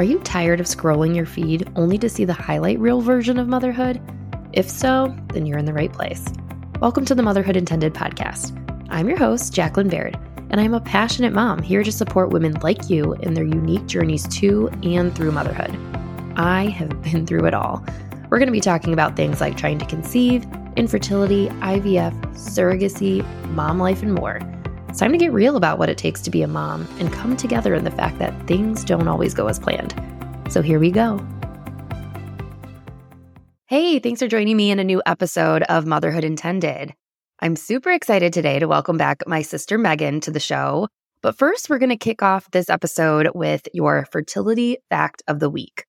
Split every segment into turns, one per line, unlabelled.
Are you tired of scrolling your feed only to see the highlight reel version of motherhood? If so, then you're in the right place. Welcome to the Motherhood Intended podcast. I'm your host, Jacqueline Baird, and I'm a passionate mom here to support women like you in their unique journeys to and through motherhood. I have been through it all. We're going to be talking about things like trying to conceive, infertility, IVF, surrogacy, mom life, and more. It's time to get real about what it takes to be a mom and come together in the fact that things don't always go as planned. So here we go. Hey, thanks for joining me in a new episode of Motherhood Intended. I'm super excited today to welcome back my sister Megan to the show. But first, we're going to kick off this episode with your fertility fact of the week.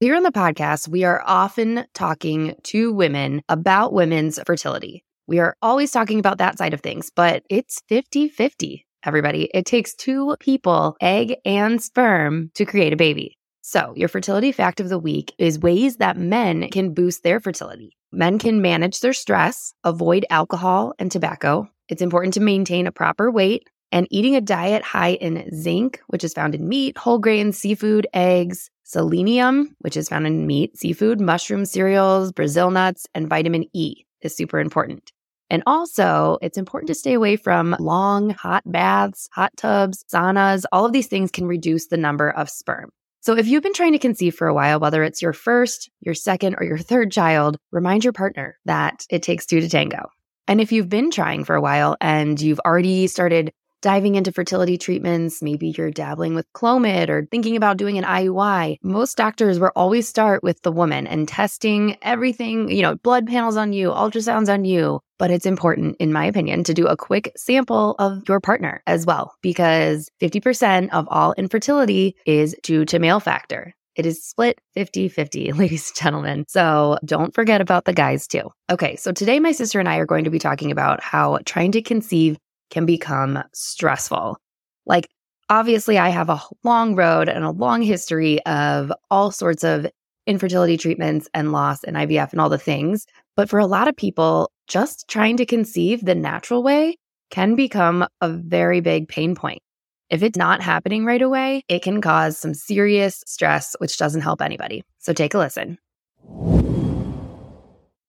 Here on the podcast, we are often talking to women about women's fertility. We are always talking about that side of things, but it's 50 50, everybody. It takes two people, egg and sperm, to create a baby. So, your fertility fact of the week is ways that men can boost their fertility. Men can manage their stress, avoid alcohol and tobacco. It's important to maintain a proper weight and eating a diet high in zinc, which is found in meat, whole grains, seafood, eggs, selenium, which is found in meat, seafood, mushrooms, cereals, Brazil nuts, and vitamin E is super important. And also, it's important to stay away from long, hot baths, hot tubs, saunas. All of these things can reduce the number of sperm. So, if you've been trying to conceive for a while, whether it's your first, your second, or your third child, remind your partner that it takes two to tango. And if you've been trying for a while and you've already started diving into fertility treatments, maybe you're dabbling with Clomid or thinking about doing an IUI, most doctors will always start with the woman and testing everything, you know, blood panels on you, ultrasounds on you. But it's important, in my opinion, to do a quick sample of your partner as well, because 50% of all infertility is due to male factor. It is split 50 50, ladies and gentlemen. So don't forget about the guys too. Okay, so today my sister and I are going to be talking about how trying to conceive can become stressful. Like, obviously, I have a long road and a long history of all sorts of infertility treatments and loss and IVF and all the things. But for a lot of people, just trying to conceive the natural way can become a very big pain point. If it's not happening right away, it can cause some serious stress, which doesn't help anybody. So take a listen.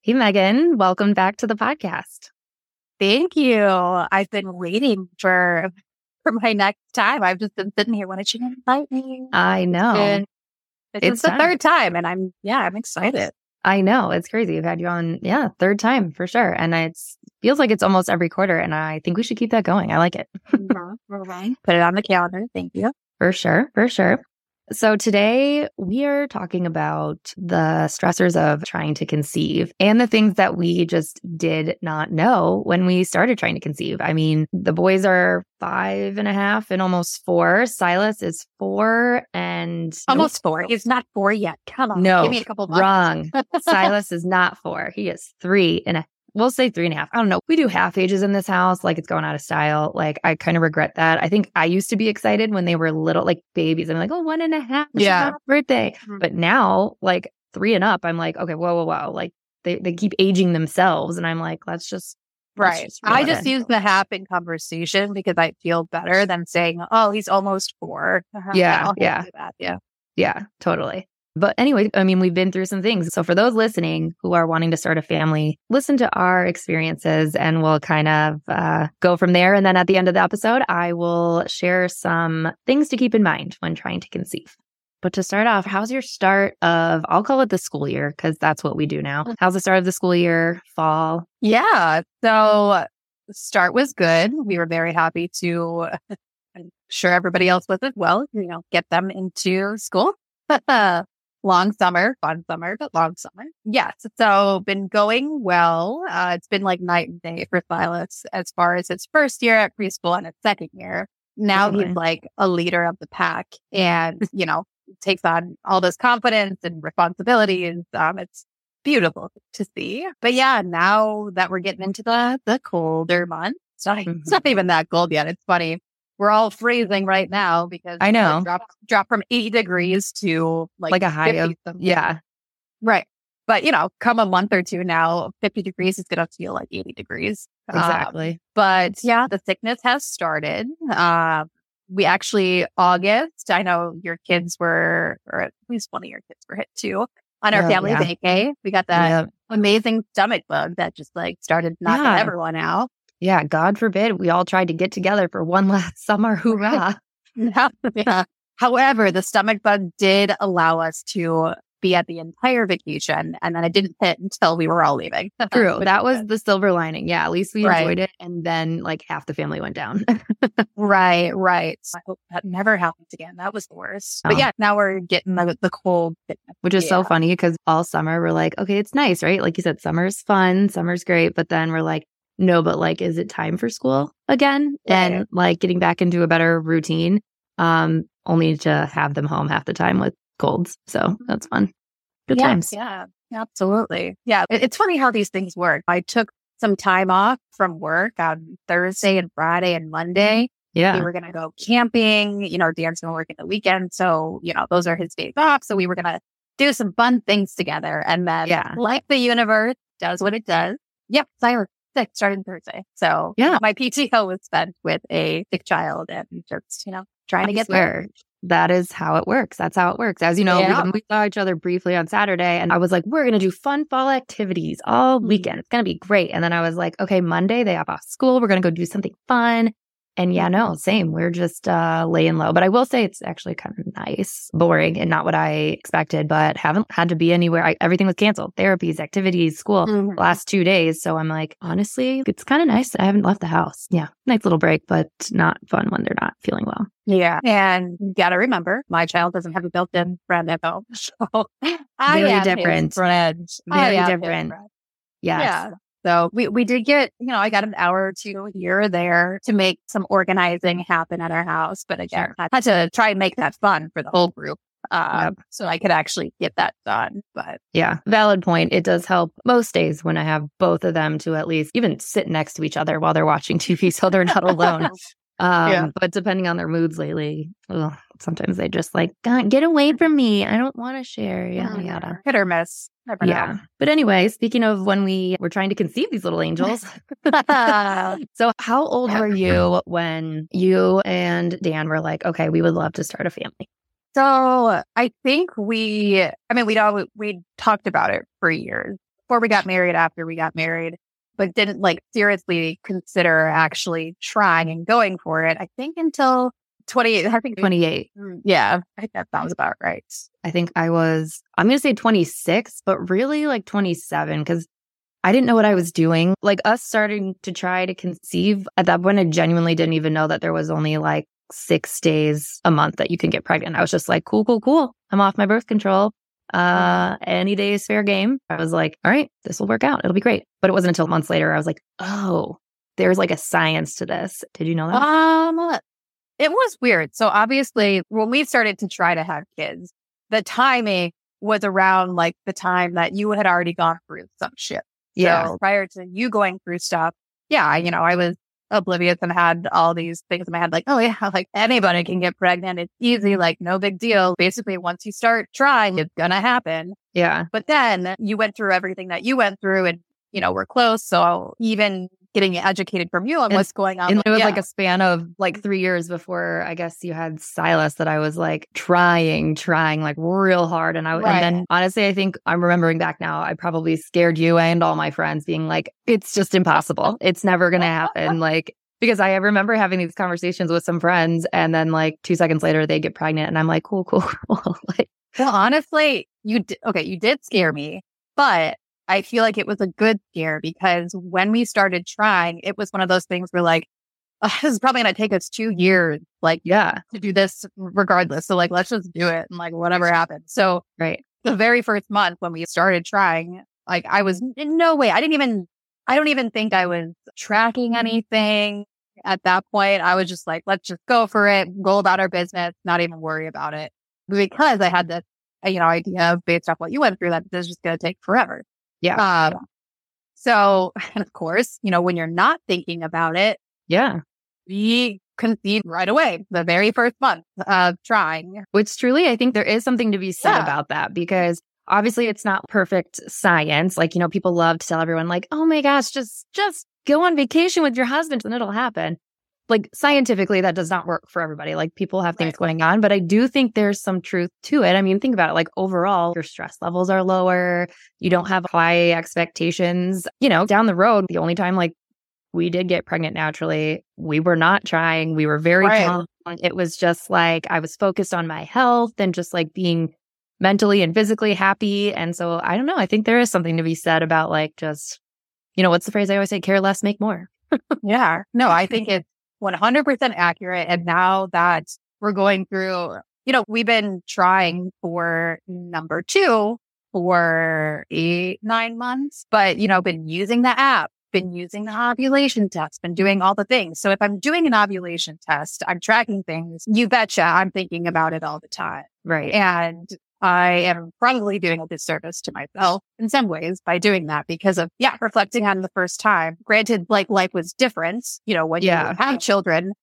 Hey, Megan, welcome back to the podcast.
Thank you. I've been waiting for for my next time. I've just been sitting here. When did you invite me?
I know.
And this
It's
is the
time.
third time, and I'm yeah, I'm excited.
I know. It's crazy. We've had you on, yeah, third time for sure. And it's feels like it's almost every quarter. And I think we should keep that going. I like it.
Put it on the calendar. Thank you.
For sure. For sure. So today we are talking about the stressors of trying to conceive and the things that we just did not know when we started trying to conceive. I mean, the boys are five and a half and almost four. Silas is four and
Almost four. He's not four yet. Come on.
No,
Give me a couple months.
wrong. Silas is not four. He is three and a we'll say three and a half. I don't know. We do half ages in this house. Like it's going out of style. Like I kind of regret that. I think I used to be excited when they were little, like babies. I'm like, oh, one and a half.
Yeah.
birthday.
Mhm.
But now, like three and up, I'm like, okay, whoa, whoa, whoa. Like they, they keep aging themselves. And I'm like, let's just, let's
Right.
just
I just use the half in conversation because I feel better than saying, "Oh, he's almost 4
Yeah, yeah.
Yeah.
Yeah, totally. But anyway, I mean, we've been through some things. So for those listening who are wanting to start a family, listen to our experiences and we'll kind of uh, go from there. And then at the end of the episode, I will share some things to keep in mind when trying to conceive. But to start off, how's your start of, I'll call it the school year because that's what we do now. How's the start of the school year, fall?
Yeah. So start was good. We were very happy to, I'm sure everybody else was as well, you know, get them into school. Long summer, fun summer, but long summer. Yes. So been going well. Uh, it's been like night and day for Silas as far as his first year at preschool and his second year. Now
Definitely.
he's like a leader of the pack and, you know, takes on all this confidence and responsibilities. Um, it's beautiful to see. But yeah, now that we're getting into the the colder months, it's not, it's not even that cold yet. It's funny. We're all freezing right now because
I know.
drop dropped dropped from 80 degrees to like,
Like a high of-
something.
Yeah.
Right. But you know, come a month or two now, 50 degrees is gonna feel like 80 degrees. Um,
Exactly.
but yeah, the sickness has started. Um, we actually August. I know your kids were, or at least one of your kids were hit too on our
Oh,
family
yeah.
vacay. We got that
Yeah.
amazing stomach bug that just like started knocking
Yeah.
everyone out.
Yeah, God forbid we all tried to get together for one last summer. Hoorah.
yeah. However, the stomach bug did allow us to be at the entire vacation, and then it didn't hit until we were all leaving.
True. That was the silver lining. Yeah, at least we
Right.
enjoyed it. And then like half the family went down.
right, right. I hope that never happens again. That was the worst.
Oh.
But yeah, now we're getting the, the cold.
which is so funny because all summer we're like, okay, it's nice, right? Like you said, summer's fun, summer's great, but then we're like, no, but like, is it time for school again?
Right.
And like getting back into a better routine, um, only to have them home half the time with colds. So that's fun. Good times.
Yeah, absolutely. Yeah. It- it's funny how these things work. I took some time off from work on Thursday and Friday and Monday.
Yeah.
We were going to go camping. You know, Dan's going to work in the weekend. So, you know, those are his days off. So we were going to do some fun things together. And then,
Yeah.
like the universe does what it does. Yep. Silent sick starting Thursday. So,
Yeah.
my PTO was spent with a sick child and just, you know, trying to get there.
That is how it works. That's how it works. As you know,
Yeah.
we, we saw each other briefly on Saturday, and I was like, we're going to do fun fall activities all
Mhm.
weekend. It's going to be great. And then I was like, okay, Monday, they have off school. We're going to go do something fun. And yeah, no, same. We're just uh, laying low. But I will say it's actually kind of nice, boring, and not what I expected, but haven't had to be anywhere. I, everything was canceled therapies, activities, school
Mhm.
last two days. So I'm like, honestly, it's kind of nice. I haven't left the house. Yeah. Nice little break, but not fun when they're not feeling well.
Yeah. And you got to remember, my child doesn't have a built in friend at home. So I
Very
am his
different.
friend. I
Very
am his
different.
friend.
Yes.
Yeah. So we, we did get, you know, I got an hour or two here or there to make some organizing happen at our house. But again,
Sure.
I had to try and make that fun for the whole group. Um,
Yep.
so I could actually get that done. But
Yeah, valid point. It does help most days when I have both of them to at least even sit next to each other while they're watching TV so they're not alone. Um,
Yeah.
But depending on their moods lately, ugh, sometimes they just like, get away from me. I don't want to share. Yada, yada.
hit or miss. Never know.
Yeah. But anyway, speaking of when we were trying to conceive these little angels. so, how old were you when you and Dan were like, okay, we would love to start a family?
So I think we, I mean, we'd all, we'd talked about it for years before we got married, after we got married, but didn't like seriously consider actually trying and going for it. I think until 28, I think
28.
Mm, Yeah, I think that sounds about right.
I think I was, I'm going to say 26, but really like 27 because I didn't know what I was doing. Like us starting to try to conceive at that point, I genuinely didn't even know that there was only like six days a month that you can get pregnant. I was just like, cool, cool, cool. I'm off my birth control. Uh, any day is fair game. I was like, all right, this will work out. It'll be great. But it wasn't until months later I was like, oh, there's like a science to this. Did you know that?
Um, it was weird. So obviously, when we started to try to have kids, the timing was around like the time that you had already gone through some shit.
yeah.
So prior to you going through stuff, yeah, you know, I was oblivious and had all these things in my head, like, oh yeah, like anybody can get pregnant. It's easy, like no big deal. Basically, once you start trying, it's gonna happen.
Yeah.
But then you went through everything that you went through and, you know, we're close. So even getting educated from you on
And-
what's going on.
And it was
yeah.
like a span of like three years before I guess you had Silas that I was like trying, trying like real hard. And I
Right.
and then honestly, I think I'm remembering back now, I probably scared you and all my friends being like, it's just impossible. It's never gonna happen. Like because I remember having these conversations with some friends and then like two seconds later they get pregnant and I'm like, cool, cool, cool. like
Well, honestly, you did, okay, you did scare me, but I feel like it was a good scare because when we started trying, it was one of those things where like, "Ugh, this is probably going to take us two years, like
yeah,
to do this regardless. So like, let's just do it and like whatever happens. So
right.
the very first month when we started trying, like I was in no way, I didn't even, I don't even think I was tracking anything at that point. I was just like, let's just go for it, go about our business, not even worry about it. Because I had this, you know, idea of based off what you went through that this is just going to take forever.
Yeah.
Um, so, and of course, you know, when you're not thinking about it,
Yeah.
we conceived right away, the very first month of trying.
Which truly, I think there is something to be said
Yeah.
about that because obviously it's not perfect science. Like, you know, people love to tell everyone, like, oh my gosh, just, just go on vacation with your husband and it'll happen. Like scientifically that does not work for everybody. Like people have things
Right.
going on, but I do think there's some truth to it. I mean, think about it. Like overall, your stress levels are lower. You don't have high expectations. You know, down the road, the only time like we did get pregnant naturally, we were not trying. We were very
Right.
calm. It was just like I was focused on my health and just like being mentally and physically happy. And so I don't know. I think there is something to be said about like just, you know, what's the phrase I always say? Care less, make more.
Yeah. No, I think it's 100% accurate. And now that we're going through, you know, we've been trying for number two for eight, nine months, but, you know, been using the app, been using the ovulation test, been doing all the things. So if I'm doing an ovulation test, I'm tracking things. You betcha I'm thinking about it all the time.
Right.
And I am probably doing a disservice to myself in some ways by doing that because of, yeah, reflecting on the first time. Granted, like life was different. You know, when
Yeah.
you have children,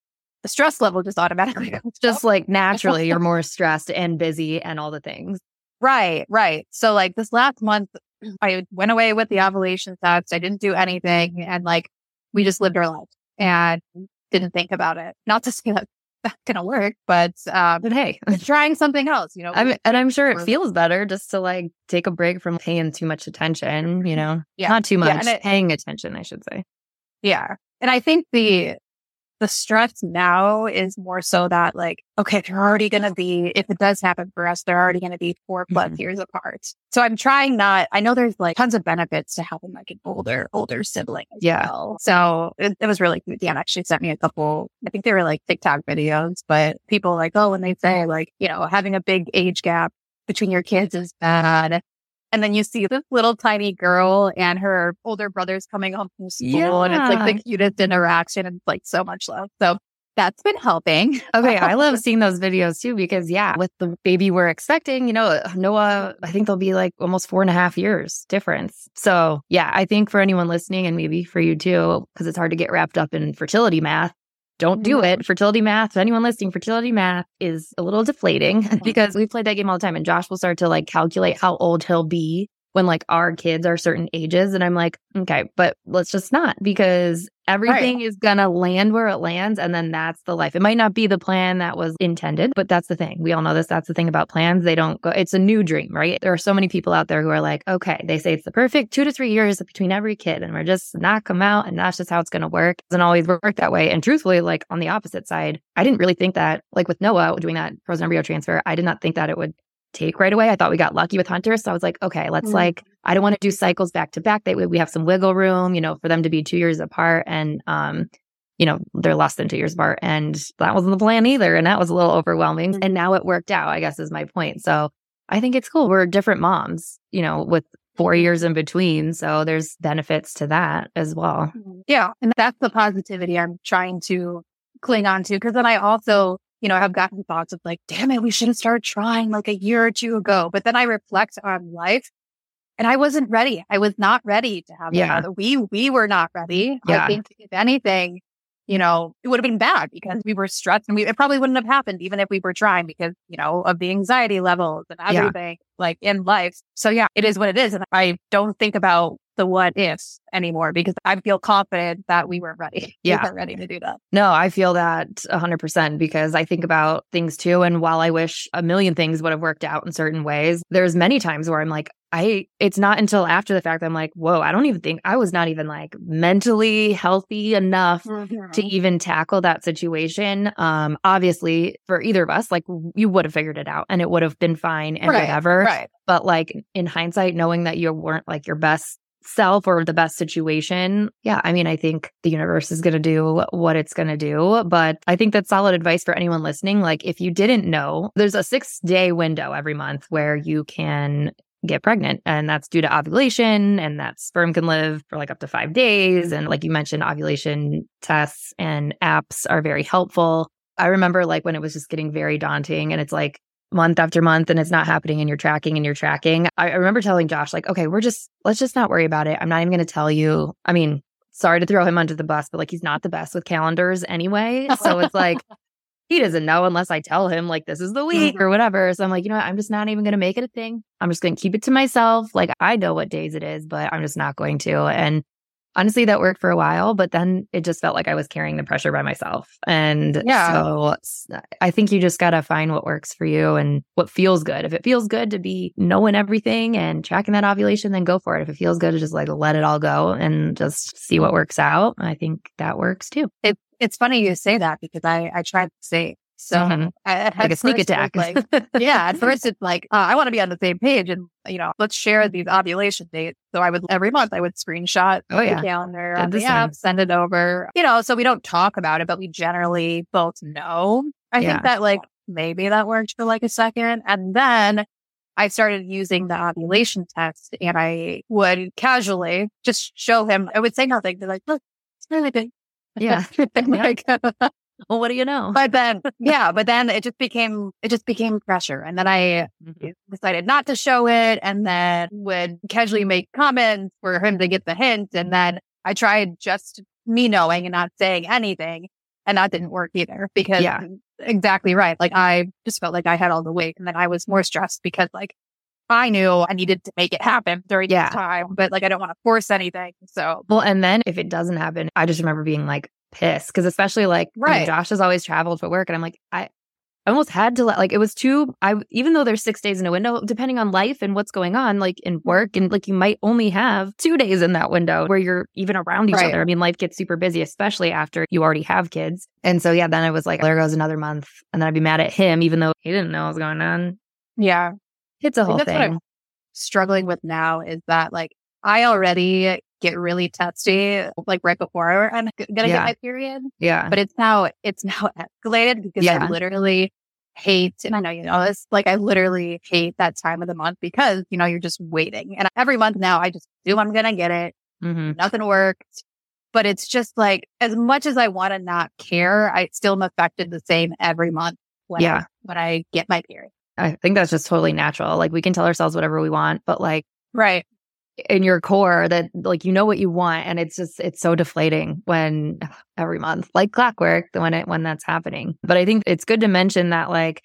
the stress level just automatically goes
just like naturally you're more stressed and busy and all the things.
right, right. So like this last month, I went away with the ovulation test. I didn't do anything. And like we just lived our life and didn't think about it. Not to say that that's going to work, but, um,
But hey,
trying something else, you know,
I mean, and I'm sure it feels better just to like take a break from paying too much attention, you know,
Yeah.
not too much,
and it-
paying attention, I should say.
Yeah. And I think the the stress now is more so that like, okay, they're already gonna be, if it does happen for us, they're already gonna be 4 plus
Mhm.
years apart. So I'm trying not I know there's like tons of benefits to having like an older, older sibling as
Yeah.
well. So it, it was really. Dan actually sent me a couple, I think they were like TikTok videos, but people like, oh, when they say like, you know, having a big age gap between your kids is bad. And then you see this little tiny girl and her older brother's coming home from school and it's like the cutest interaction and like so much love. So that's been helping.
Okay, I love seeing those videos too because yeah, with the baby we're expecting, you know, Noah, I think there'll be like almost four and a half years difference. So yeah, I think for anyone listening and maybe for you too, because it's hard to get wrapped up in fertility math. Don't do it. Mm-hmm. Fertility math, anyone listening, fertility math is a little deflating because we played that game all the time and Josh will start to like calculate how old he'll be when like our kids are certain ages. And I'm like, okay, but let's just not because everything is gonna land where it lands. And then that's the life. It might not be the plan that was intended, but that's the thing. We all know this. That's the thing about plans. They don't go, it's a new dream, right? There are so many people out there who are like, okay, they say it's the perfect two to three years between every kid. And we're just knock them out. And that's just how it's gonna work. It doesn't always work that way. And truthfully, like on the opposite side, I didn't really think that, like with Noah doing that frozen embryo transfer, I did not think that it would take right away. I thought we got lucky with Hunter. So I was like, okay, let's
Mhm.
like, I don't want to do cycles back to back. That way we have some wiggle room, you know, for them to be two years apart. And, um, you know, they're less than two years apart. And that wasn't the plan either. And that was a little overwhelming.
Mhm.
And now it worked out, I guess is my point. So I think it's cool. We're different moms, you know, with four years in between. So there's benefits to that as well.
Yeah. And that's the positivity I'm trying to cling on to. Cause then I also, you know, I have gotten thoughts of like, damn it, we should have started trying like a year or two ago. But then I reflect on life and I wasn't ready. I was not ready to have
Yeah.
another. We, we were not ready.
Yeah.
I think if anything, you know, it would have been bad because we were stressed and we, it probably wouldn't have happened even if we were trying because, you know, of the anxiety levels and
Yeah.
everything like in life. So yeah, it is what it is. And I don't think about the what ifs anymore because I feel confident that we weren't ready.
Yeah.
We weren't ready to do that.
No, I feel that 100% because I think about things too. And while I wish a million things would have worked out in certain ways, there's many times where I'm like, I, it's not until after the fact that I'm like, whoa, I don't even think I was not even like mentally healthy enough to even tackle that situation. Um, obviously for either of us, like you would have figured it out and it would have been fine and
Right,
whatever.
Right.
But like in hindsight, knowing that you weren't like your best self or the best situation, yeah, I mean, I think the universe is going to do what it's going to do. But I think that's solid advice for anyone listening. Like, if you didn't know, there's a six day window every month where you can get pregnant and that's due to ovulation and that sperm can live for like up to five days and like you mentioned ovulation tests and apps are very helpful i remember like when it was just getting very daunting and it's like month after month and it's not happening and you're tracking and you're tracking. I, I remember telling Josh, like, okay, we're just, let's just not worry about it. I'm not even going to tell you. I mean, sorry to throw him under the bus, but like he's not the best with calendars anyway. So it's like, he doesn't know unless I tell him, like, this is the week mm-hmm. or whatever. So I'm like, you know what? I'm just not even going to make it a thing. I'm just going to keep it to myself. Like, I know what days it is, but I'm just not going to. And honestly, that worked for a while, but then it just felt like I was carrying the pressure by myself. And
Yeah.
so I think you just got to find what works for you and what feels good. If it feels good to be knowing everything and tracking that ovulation, then go for it. If it feels good to just like let it all go and just see what works out, I think that works too.
It, it's funny you say that because I, I tried to say, so
Mhm.
I,
Like a sneak
first it was
attack.
Like, yeah, at first it's like, uh, I want to be on the same page and, you know, let's share these ovulation dates. So I would, every month I would screenshot
Oh, yeah.
the calendar
Did
on
the
the app, send it over, you know, so we don't talk about it, but we generally both know. I
Yeah.
think that like maybe that worked for like a second. And then I started using the ovulation test and I would casually just show him, I would say nothing. They're like, look, it's really big.
Yeah.
Like,
well, what do you know?
but then, yeah, but then it just became, it just became pressure. And then I
Mhm.
decided not to show it and then would casually make comments for him to get the hint. And then I tried just me knowing and not saying anything. And that didn't work either because
Yeah.
exactly right. Like I just felt like I had all the weight and then I was more stressed because like I knew I needed to make it happen during
Yeah.
this time, but like I don't want to force anything. So
Well, and then if it doesn't happen, I just remember being like pissed because especially like
Right.
Josh has always traveled for work, and I'm like I. I almost had to let like it was too I even though there's 6 days in a window depending on life and what's going on like in mm-hmm. work and like you might only have 2 days in that window where you're even around each
Right.
other. I mean life gets super busy especially after you already have kids. And so yeah, then I was like there goes another month and then I'd be mad at him even though he didn't know what was going on.
yeah,
It's a whole
that's what I'm
thing.
struggling with now is that like I already get really testy like right before I'm gonna
Yeah.
get my period,
Yeah.
but it's now it's now escalated because
Yeah.
I literally hate and I know you know this like I literally hate that time of the month because you know you're just waiting and every month now I just do I'm gonna get it
hmm
nothing worked but it's just like as much as I want to not care I still am affected the same every month when
Yeah.
I, when I get my period
I think that's just totally natural. Like we can tell ourselves whatever we want, but like
right
in your core that like you know what you want and it's just it's so deflating when every month like clockwork when it when that's happening but i think it's good to mention that like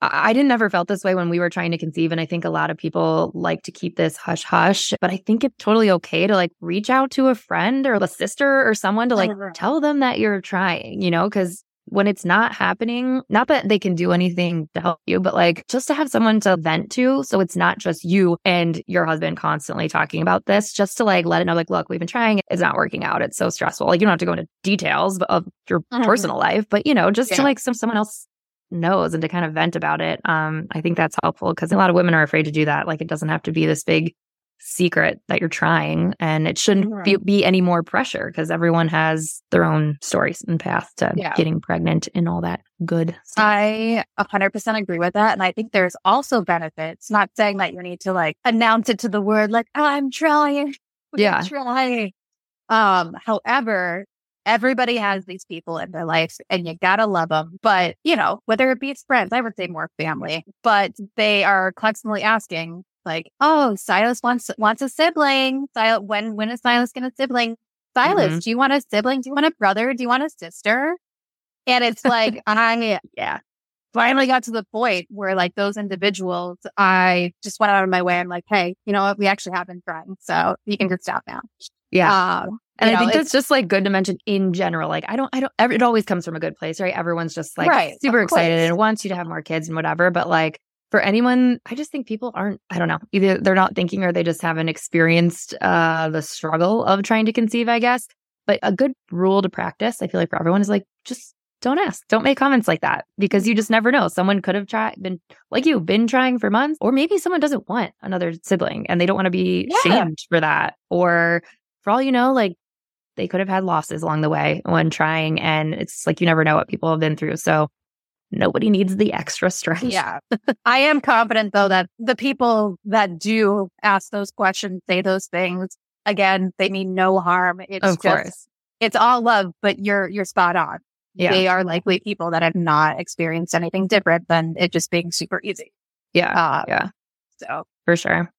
I didn't ever felt this way when we were trying to conceive. And I think a lot of people like to keep this hush hush, but I think it's totally okay to like reach out to a friend or a sister or someone to like
Mhm.
tell them that you're trying, you know, because when it's not happening, not that they can do anything to help you, but like just to have someone to vent to. So it's not just you and your husband constantly talking about this, just to like let it know, like, look, we've been trying. It's not working out. It's so stressful. Like you don't have to go into details of your
Mhm.
personal life, but you know, just to like some someone else knows and to kind of vent about it. Um, I think that's helpful because a lot of women are afraid to do that. Like it doesn't have to be this big secret that you're trying and it shouldn't
Right.
be, be any more pressure because everyone has their own stories and path to
Yeah.
getting pregnant and all that good stuff.
I 100% agree with that. And I think there's also benefits, not saying that you need to like announce it to the world, like, I'm trying. I'm
Yeah.
Trying. Um, however, everybody has these people in their life and you gotta love them. But, you know, whether it be friends, I would say more family, but they are constantly asking, like, oh, Silas wants wants a sibling. Silas, when when is Silas gonna sibling? Silas,
Mm-hmm.
do you want a sibling? Do you want a brother? Do you want a sister? And it's like I
yeah.
finally got to the point where like those individuals, I just went out of my way. I'm like, hey, you know what? We actually have been trying, so you can just stop now.
Yeah.
Um,
and I
know,
think that's just like good to mention in general. Like I don't, I don't, every, it always comes from a good place, right? Everyone's just like
Right,
super excited and wants you to have more kids and whatever. But like for anyone, I just think people aren't, I don't know, either they're not thinking or they just haven't experienced uh, the struggle of trying to conceive, I guess. But a good rule to practice, I feel like for everyone is like, just don't ask. Don't make comments like that because you just never know. Someone could have tried, been like you, been trying for months, or maybe someone doesn't want another sibling and they don't want to be
Yeah.
shamed for that. Or for all you know, like they could have had losses along the way when trying. And it's like you never know what people have been through. So nobody needs the extra stress.
yeah, I am confident though that the people that do ask those questions, say those things, again, they mean no harm. It's
of
just,
course.
it's all love, but you're you're spot on.
Yeah.
They are likely people that have not experienced anything different than it just being super easy.
Yeah.
Uh,
yeah.
so
For sure.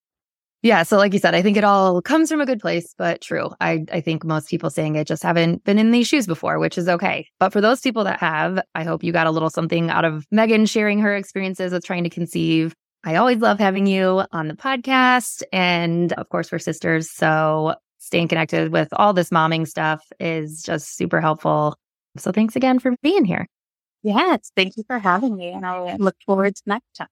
Yeah. So, like you said, I think it all comes from a good place, but true. I, I think most people saying it just haven't been in these shoes before, which is okay. But for those people that have, I hope you got a little something out of Megan sharing her experiences with trying to conceive. I always love having you on the podcast. And of course, we're sisters. So staying connected with all this momming stuff is just super helpful. So thanks again for being here.
Yes, thank you for having me. And I look forward to next time.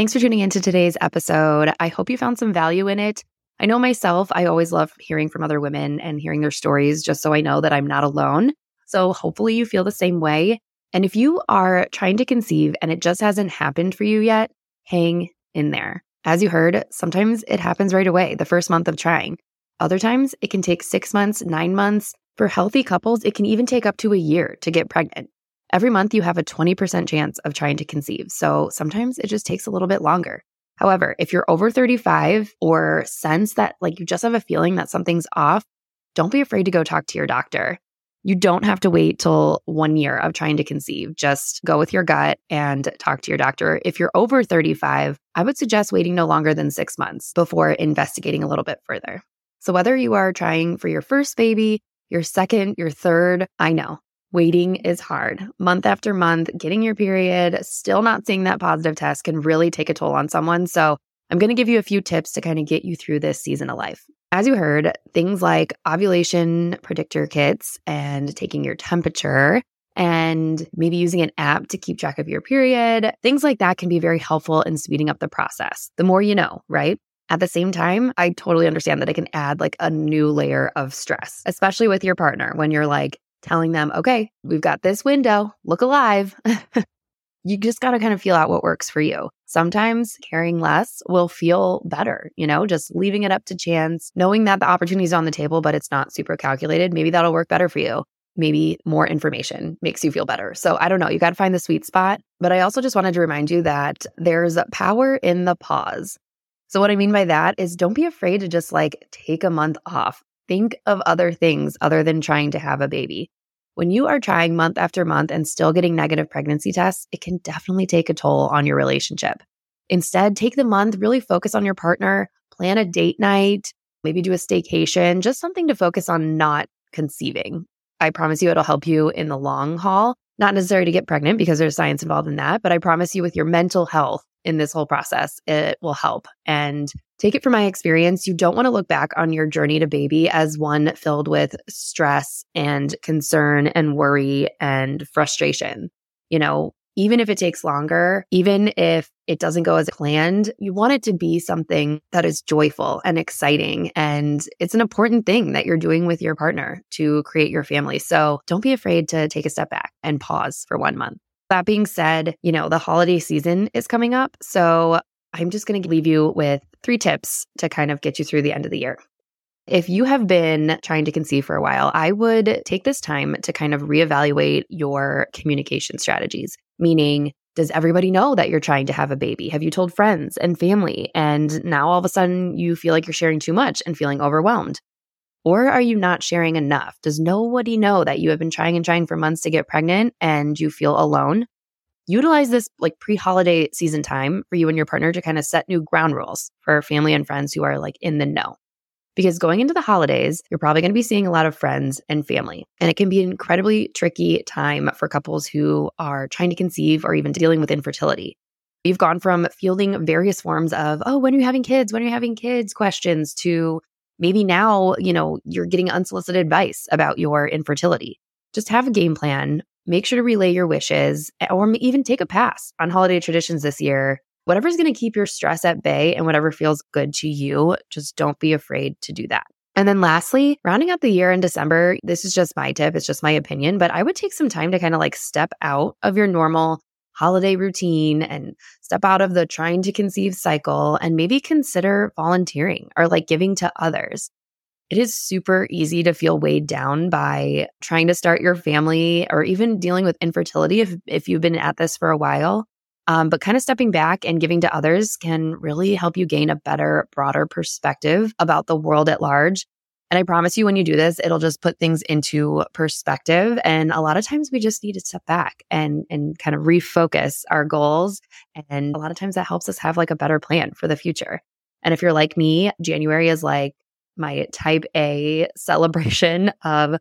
Thanks for tuning into today's episode. I hope you found some value in it. I know myself, I always love hearing from other women and hearing their stories just so I know that I'm not alone. So hopefully you feel the same way. And if you are trying to conceive and it just hasn't happened for you yet, hang in there. As you heard, sometimes it happens right away, the first month of trying. Other times it can take six months, nine months. For healthy couples, it can even take up to a year to get pregnant. Every month, you have a 20% chance of trying to conceive. So sometimes it just takes a little bit longer. However, if you're over 35 or sense that like you just have a feeling that something's off, don't be afraid to go talk to your doctor. You don't have to wait till one year of trying to conceive. Just go with your gut and talk to your doctor. If you're over 35, I would suggest waiting no longer than six months before investigating a little bit further. So, whether you are trying for your first baby, your second, your third, I know waiting is hard. Month after month, getting your period, still not seeing that positive test can really take a toll on someone. So, I'm going to give you a few tips to kind of get you through this season of life. As you heard, things like ovulation predictor kits and taking your temperature and maybe using an app to keep track of your period, things like that can be very helpful in speeding up the process. The more you know, right? At the same time, I totally understand that it can add like a new layer of stress, especially with your partner when you're like telling them, okay, we've got this window, look alive. you just got to kind of feel out what works for you. Sometimes caring less will feel better, you know, just leaving it up to chance, knowing that the opportunity is on the table, but it's not super calculated. Maybe that'll work better for you. Maybe more information makes you feel better. So I don't know. You got to find the sweet spot. But I also just wanted to remind you that there's power in the pause. So, what I mean by that is don't be afraid to just like take a month off. Think of other things other than trying to have a baby. When you are trying month after month and still getting negative pregnancy tests, it can definitely take a toll on your relationship. Instead, take the month, really focus on your partner, plan a date night, maybe do a staycation, just something to focus on not conceiving. I promise you it'll help you in the long haul. Not necessary to get pregnant because there's science involved in that, but I promise you with your mental health in this whole process, it will help. And take it from my experience, you don't want to look back on your journey to baby as one filled with stress and concern and worry and frustration. You know, even if it takes longer, even if it doesn't go as planned, you want it to be something that is joyful and exciting. And it's an important thing that you're doing with your partner to create your family. So don't be afraid to take a step back and pause for one month. That being said, you know, the holiday season is coming up. So I'm just going to leave you with three tips to kind of get you through the end of the year. If you have been trying to conceive for a while, I would take this time to kind of reevaluate your communication strategies, meaning, does everybody know that you're trying to have a baby? Have you told friends and family? And now all of a sudden you feel like you're sharing too much and feeling overwhelmed. Or are you not sharing enough? Does nobody know that you have been trying and trying for months to get pregnant and you feel alone? Utilize this like pre holiday season time for you and your partner to kind of set new ground rules for family and friends who are like in the know. Because going into the holidays, you're probably going to be seeing a lot of friends and family. And it can be an incredibly tricky time for couples who are trying to conceive or even dealing with infertility. You've gone from fielding various forms of, oh, when are you having kids? When are you having kids? questions to maybe now, you know, you're getting unsolicited advice about your infertility. Just have a game plan. Make sure to relay your wishes or even take a pass on holiday traditions this year. Whatever's going to keep your stress at bay and whatever feels good to you, just don't be afraid to do that. And then lastly, rounding out the year in December, this is just my tip, it's just my opinion, but I would take some time to kind of like step out of your normal holiday routine and step out of the trying to conceive cycle and maybe consider volunteering or like giving to others. It is super easy to feel weighed down by trying to start your family or even dealing with infertility if, if you've been at this for a while. Um, but kind of stepping back and giving to others can really help you gain a better, broader perspective about the world at large and I promise you, when you do this, it'll just put things into perspective. And a lot of times we just need to step back and, and kind of refocus our goals. And a lot of times that helps us have like a better plan for the future. And if you're like me, January is like my type A celebration of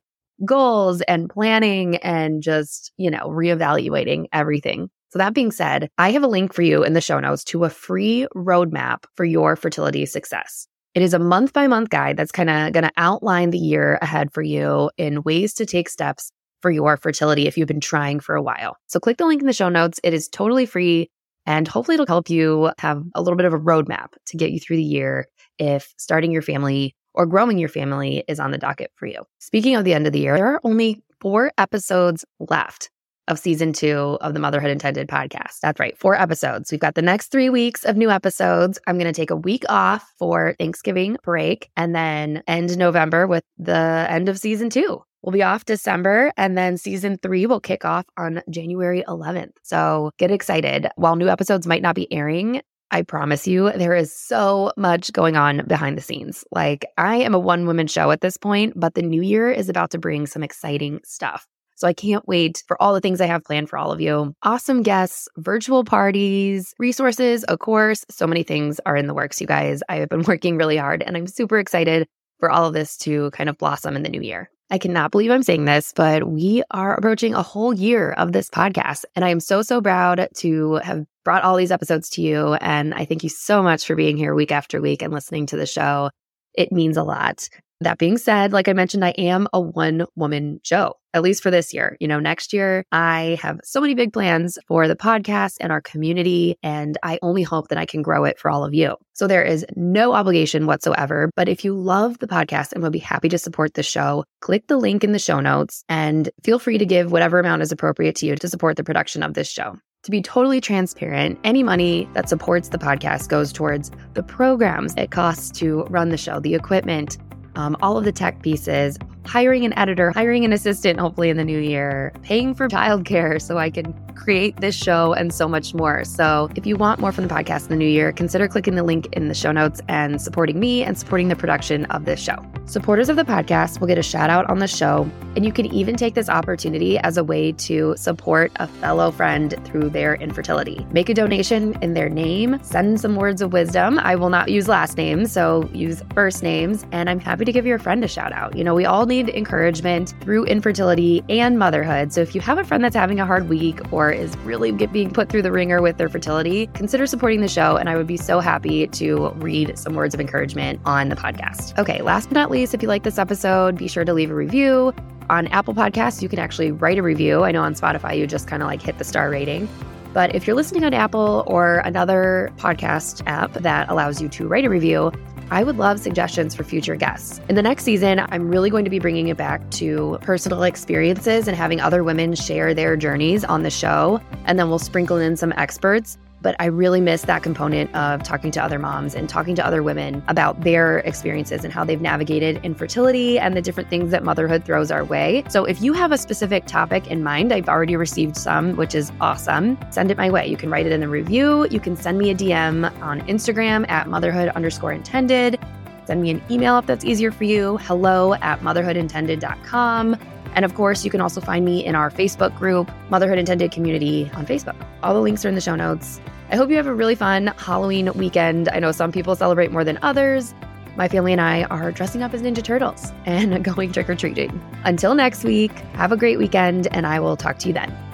goals and planning and just, you know, reevaluating everything. So, that being said, I have a link for you in the show notes to a free roadmap for your fertility success. It is a month by month guide that's kind of going to outline the year ahead for you in ways to take steps for your fertility if you've been trying for a while. So click the link in the show notes. It is totally free and hopefully it'll help you have a little bit of a roadmap to get you through the year if starting your family or growing your family is on the docket for you. Speaking of the end of the year, there are only four episodes left of season two of the Motherhood Intended podcast. That's right, four episodes. We've got the next three weeks of new episodes. I'm going to take a week off for Thanksgiving break and then end November with the end of season two. We'll be off December and then season three will kick off on January 11th. So get excited. While new episodes might not be airing, I promise you, there is so much going on behind the scenes. Like, I am a one woman show at this point, but the new year is about to bring some exciting stuff. So I can't wait for all the things I have planned for all of you. Awesome guests, virtual parties, resources, of course. So many things are in the works, you guys. I have been working really hard and I'm super excited for all of this to kind of blossom in the new year. I cannot believe I'm saying this, but we are approaching a whole year of this podcast. And I am so, so proud to have brought all these episodes to you. And I thank you so much for being here week after week and listening to the show. It means a lot. That being said, like I mentioned, I am a one woman show, at least for this year. You know, next year, I have so many big plans for the podcast and our community, and I only hope that I can grow it for all of you. So there is no obligation whatsoever. But if you love the podcast and would be happy to support the show, click the link in the show notes and feel free to give whatever amount is appropriate to you to support the production of this show. To be totally transparent, any money that supports the podcast goes towards the programs it costs to run the show, the equipment, um, all of the tech pieces, hiring an editor, hiring an assistant, hopefully in the new year, paying for childcare so I can create this show and so much more. So if you want more from the podcast in the new year, consider clicking the link in the show notes and supporting me and supporting the production of this show. Supporters of the podcast will get a shout out on the show, and you can even take this opportunity as a way to support a fellow friend through their infertility. Make a donation in their name, send some words of wisdom. I will not use last names, so use first names, and I'm happy to give your friend a shout out. You know, we all need encouragement through infertility and motherhood. So if you have a friend that's having a hard week or is really being put through the wringer with their fertility, consider supporting the show, and I would be so happy to read some words of encouragement on the podcast. Okay, last but not least, if you like this episode, be sure to leave a review. On Apple Podcasts, you can actually write a review. I know on Spotify, you just kind of like hit the star rating. But if you're listening on Apple or another podcast app that allows you to write a review, I would love suggestions for future guests. In the next season, I'm really going to be bringing it back to personal experiences and having other women share their journeys on the show. And then we'll sprinkle in some experts but I really miss that component of talking to other moms and talking to other women about their experiences and how they've navigated infertility and the different things that motherhood throws our way. So if you have a specific topic in mind, I've already received some, which is awesome. Send it my way. You can write it in the review. You can send me a DM on Instagram at motherhood underscore intended. Send me an email if that's easier for you. Hello at motherhoodintended.com. And of course, you can also find me in our Facebook group, Motherhood Intended Community on Facebook. All the links are in the show notes. I hope you have a really fun Halloween weekend. I know some people celebrate more than others. My family and I are dressing up as Ninja Turtles and going trick or treating. Until next week, have a great weekend, and I will talk to you then.